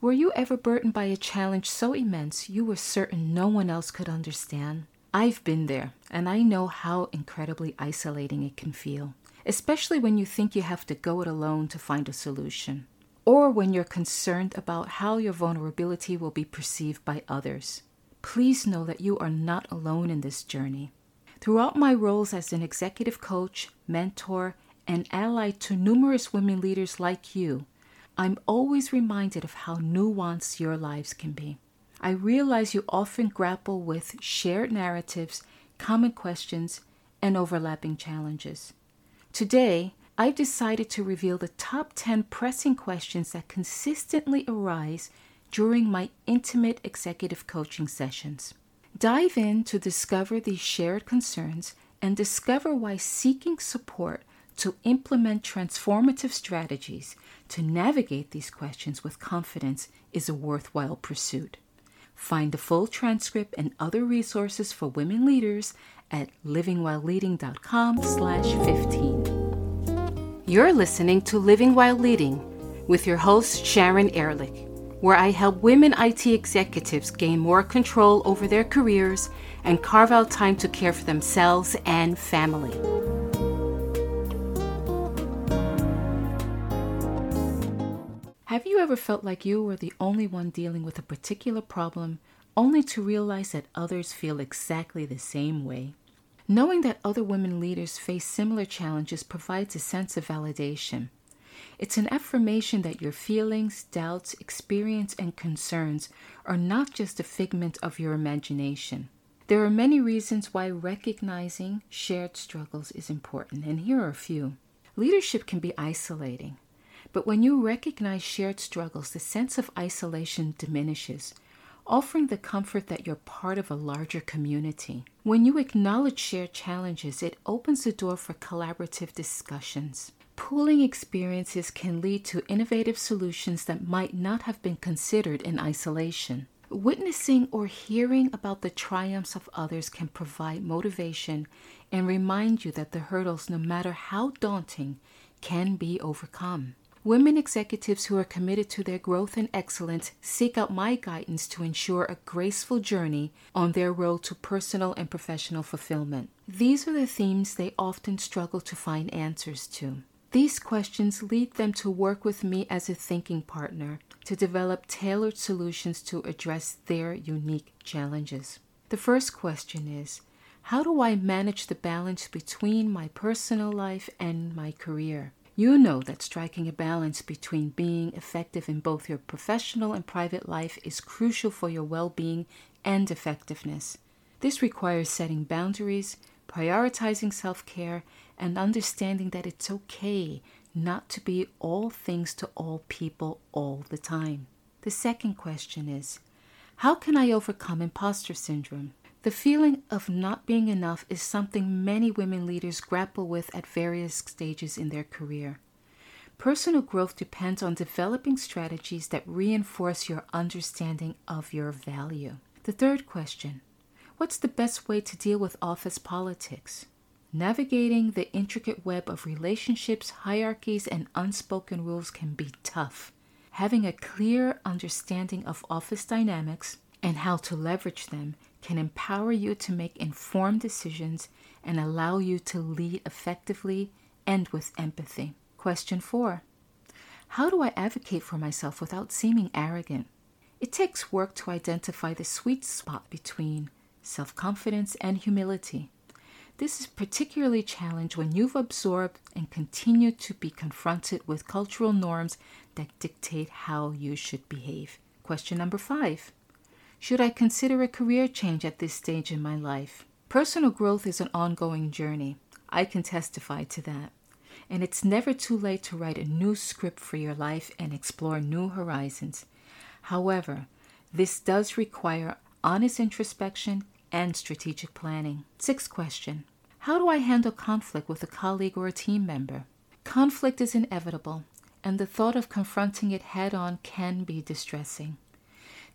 Were you ever burdened by a challenge so immense you were certain no one else could understand? I've been there, and I know how incredibly isolating it can feel, especially when you think you have to go it alone to find a solution, or when you're concerned about how your vulnerability will be perceived by others. Please know that you are not alone in this journey. Throughout my roles as an executive coach, mentor, and ally to numerous women leaders like you, I'm always reminded of how nuanced your lives can be. I realize you often grapple with shared narratives, common questions, and overlapping challenges. Today, I've decided to reveal the top 10 pressing questions that consistently arise during my intimate executive coaching sessions. Dive in to discover these shared concerns and discover why seeking support to implement transformative strategies to navigate these questions with confidence is a worthwhile pursuit. Find the full transcript and other resources for women leaders at livingwhileleading.com slash 15. You're listening to Living While Leading with your host Sharon Ehrlich, where I help women IT executives gain more control over their careers and carve out time to care for themselves and family. Have you ever felt like you were the only one dealing with a particular problem, only to realize that others feel exactly the same way? Knowing that other women leaders face similar challenges provides a sense of validation. It's an affirmation that your feelings, doubts, experience, and concerns are not just a figment of your imagination. There are many reasons why recognizing shared struggles is important, and here are a few. Leadership can be isolating. But when you recognize shared struggles, the sense of isolation diminishes, offering the comfort that you're part of a larger community. When you acknowledge shared challenges, it opens the door for collaborative discussions. Pooling experiences can lead to innovative solutions that might not have been considered in isolation. Witnessing or hearing about the triumphs of others can provide motivation and remind you that the hurdles, no matter how daunting, can be overcome. Women executives who are committed to their growth and excellence seek out my guidance to ensure a graceful journey on their road to personal and professional fulfillment. These are the themes they often struggle to find answers to. These questions lead them to work with me as a thinking partner to develop tailored solutions to address their unique challenges. The first question is How do I manage the balance between my personal life and my career? You know that striking a balance between being effective in both your professional and private life is crucial for your well being and effectiveness. This requires setting boundaries, prioritizing self care, and understanding that it's okay not to be all things to all people all the time. The second question is How can I overcome imposter syndrome? The feeling of not being enough is something many women leaders grapple with at various stages in their career. Personal growth depends on developing strategies that reinforce your understanding of your value. The third question What's the best way to deal with office politics? Navigating the intricate web of relationships, hierarchies, and unspoken rules can be tough. Having a clear understanding of office dynamics and how to leverage them can empower you to make informed decisions and allow you to lead effectively and with empathy. Question four How do I advocate for myself without seeming arrogant? It takes work to identify the sweet spot between self confidence and humility. This is particularly challenged when you've absorbed and continue to be confronted with cultural norms that dictate how you should behave. Question number five should I consider a career change at this stage in my life? Personal growth is an ongoing journey. I can testify to that. And it's never too late to write a new script for your life and explore new horizons. However, this does require honest introspection and strategic planning. Sixth question How do I handle conflict with a colleague or a team member? Conflict is inevitable, and the thought of confronting it head on can be distressing.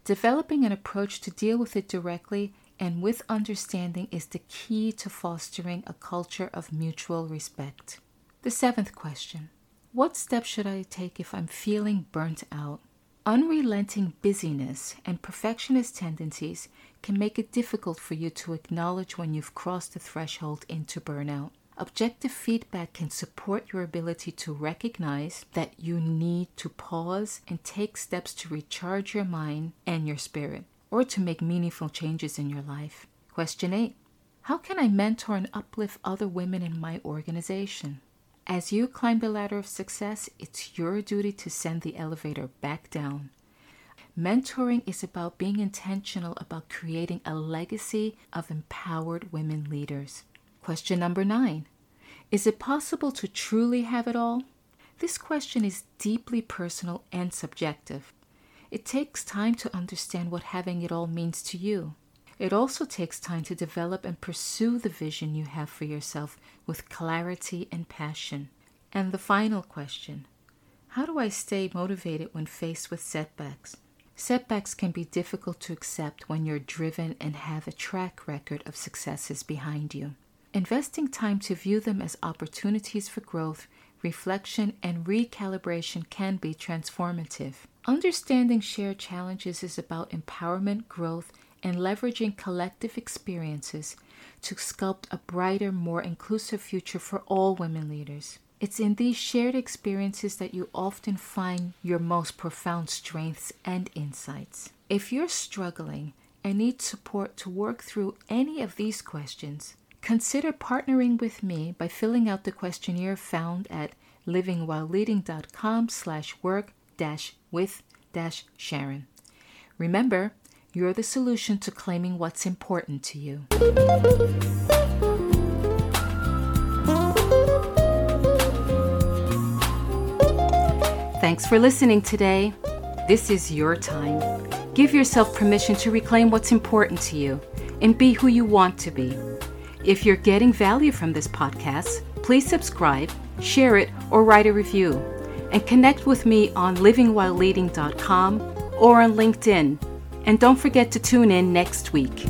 Developing an approach to deal with it directly and with understanding is the key to fostering a culture of mutual respect. The seventh question What steps should I take if I'm feeling burnt out? Unrelenting busyness and perfectionist tendencies can make it difficult for you to acknowledge when you've crossed the threshold into burnout. Objective feedback can support your ability to recognize that you need to pause and take steps to recharge your mind and your spirit, or to make meaningful changes in your life. Question 8 How can I mentor and uplift other women in my organization? As you climb the ladder of success, it's your duty to send the elevator back down. Mentoring is about being intentional about creating a legacy of empowered women leaders. Question number nine Is it possible to truly have it all? This question is deeply personal and subjective. It takes time to understand what having it all means to you. It also takes time to develop and pursue the vision you have for yourself with clarity and passion. And the final question How do I stay motivated when faced with setbacks? Setbacks can be difficult to accept when you're driven and have a track record of successes behind you. Investing time to view them as opportunities for growth, reflection, and recalibration can be transformative. Understanding shared challenges is about empowerment, growth, and leveraging collective experiences to sculpt a brighter, more inclusive future for all women leaders. It's in these shared experiences that you often find your most profound strengths and insights. If you're struggling and need support to work through any of these questions, Consider partnering with me by filling out the questionnaire found at livingwhileleading.com slash work dash with dash Sharon. Remember, you're the solution to claiming what's important to you. Thanks for listening today. This is your time. Give yourself permission to reclaim what's important to you and be who you want to be. If you're getting value from this podcast, please subscribe, share it, or write a review. And connect with me on livingwhileleading.com or on LinkedIn. And don't forget to tune in next week.